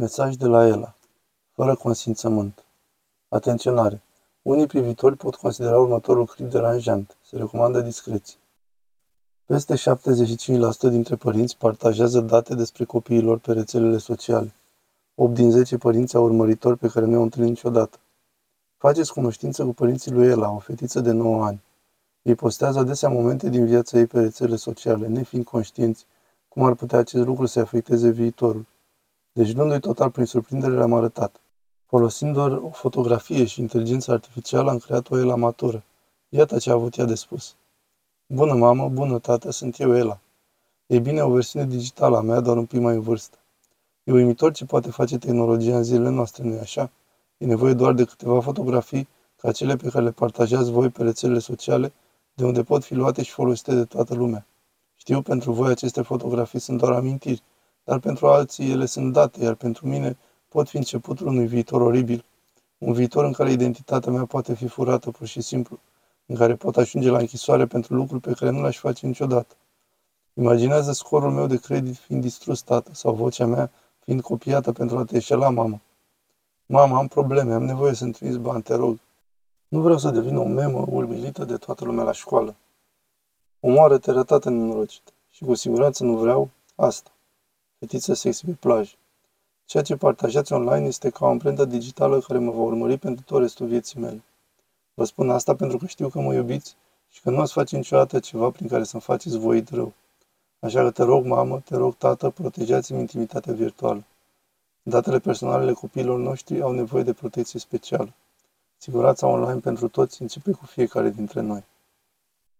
Mesaj de la Ela. Fără consimțământ. Atenționare. Unii privitori pot considera următorul clip deranjant. Se recomandă discreție. Peste 75% dintre părinți partajează date despre copiilor pe rețelele sociale. 8 din 10 părinți au urmăritori pe care nu i-au întâlnit niciodată. Faceți cunoștință cu părinții lui Ela, o fetiță de 9 ani. Ei postează adesea momente din viața ei pe rețelele sociale, nefiind conștienți cum ar putea acest lucru să afecteze viitorul. Deci, luându-i total prin surprindere, le-am arătat. Folosind doar o fotografie și inteligența artificială, am creat o Ela matură. Iată ce a avut ea de spus. Bună mamă, bună tată, sunt eu Ela. E bine, o versiune digitală a mea, doar un pic mai în vârstă. E uimitor ce poate face tehnologia în zilele noastre, nu-i așa? E nevoie doar de câteva fotografii, ca cele pe care le partajați voi pe rețelele sociale, de unde pot fi luate și folosite de toată lumea. Știu, pentru voi aceste fotografii sunt doar amintiri, dar pentru alții ele sunt date, iar pentru mine pot fi începutul unui viitor oribil. Un viitor în care identitatea mea poate fi furată pur și simplu, în care pot ajunge la închisoare pentru lucruri pe care nu le-aș face niciodată. Imaginează scorul meu de credit fiind distrus, tată, sau vocea mea fiind copiată pentru a te înșela, mamă. Mama, am probleme, am nevoie să-mi trimis bani, te rog. Nu vreau să devin o memă umilită de toată lumea la școală. Omoară-te rătată nenorocită. Și cu siguranță nu vreau asta. Fetiță sexy pe plajă. Ceea ce partajați online este ca o amprentă digitală care mă va urmări pentru tot restul vieții mele. Vă spun asta pentru că știu că mă iubiți și că nu ați face niciodată ceva prin care să-mi faceți voi rău. Așa că te rog, mamă, te rog, tată, protejați-mi intimitatea virtuală. Datele personale ale copiilor noștri au nevoie de protecție specială. Siguranța online pentru toți începe cu fiecare dintre noi.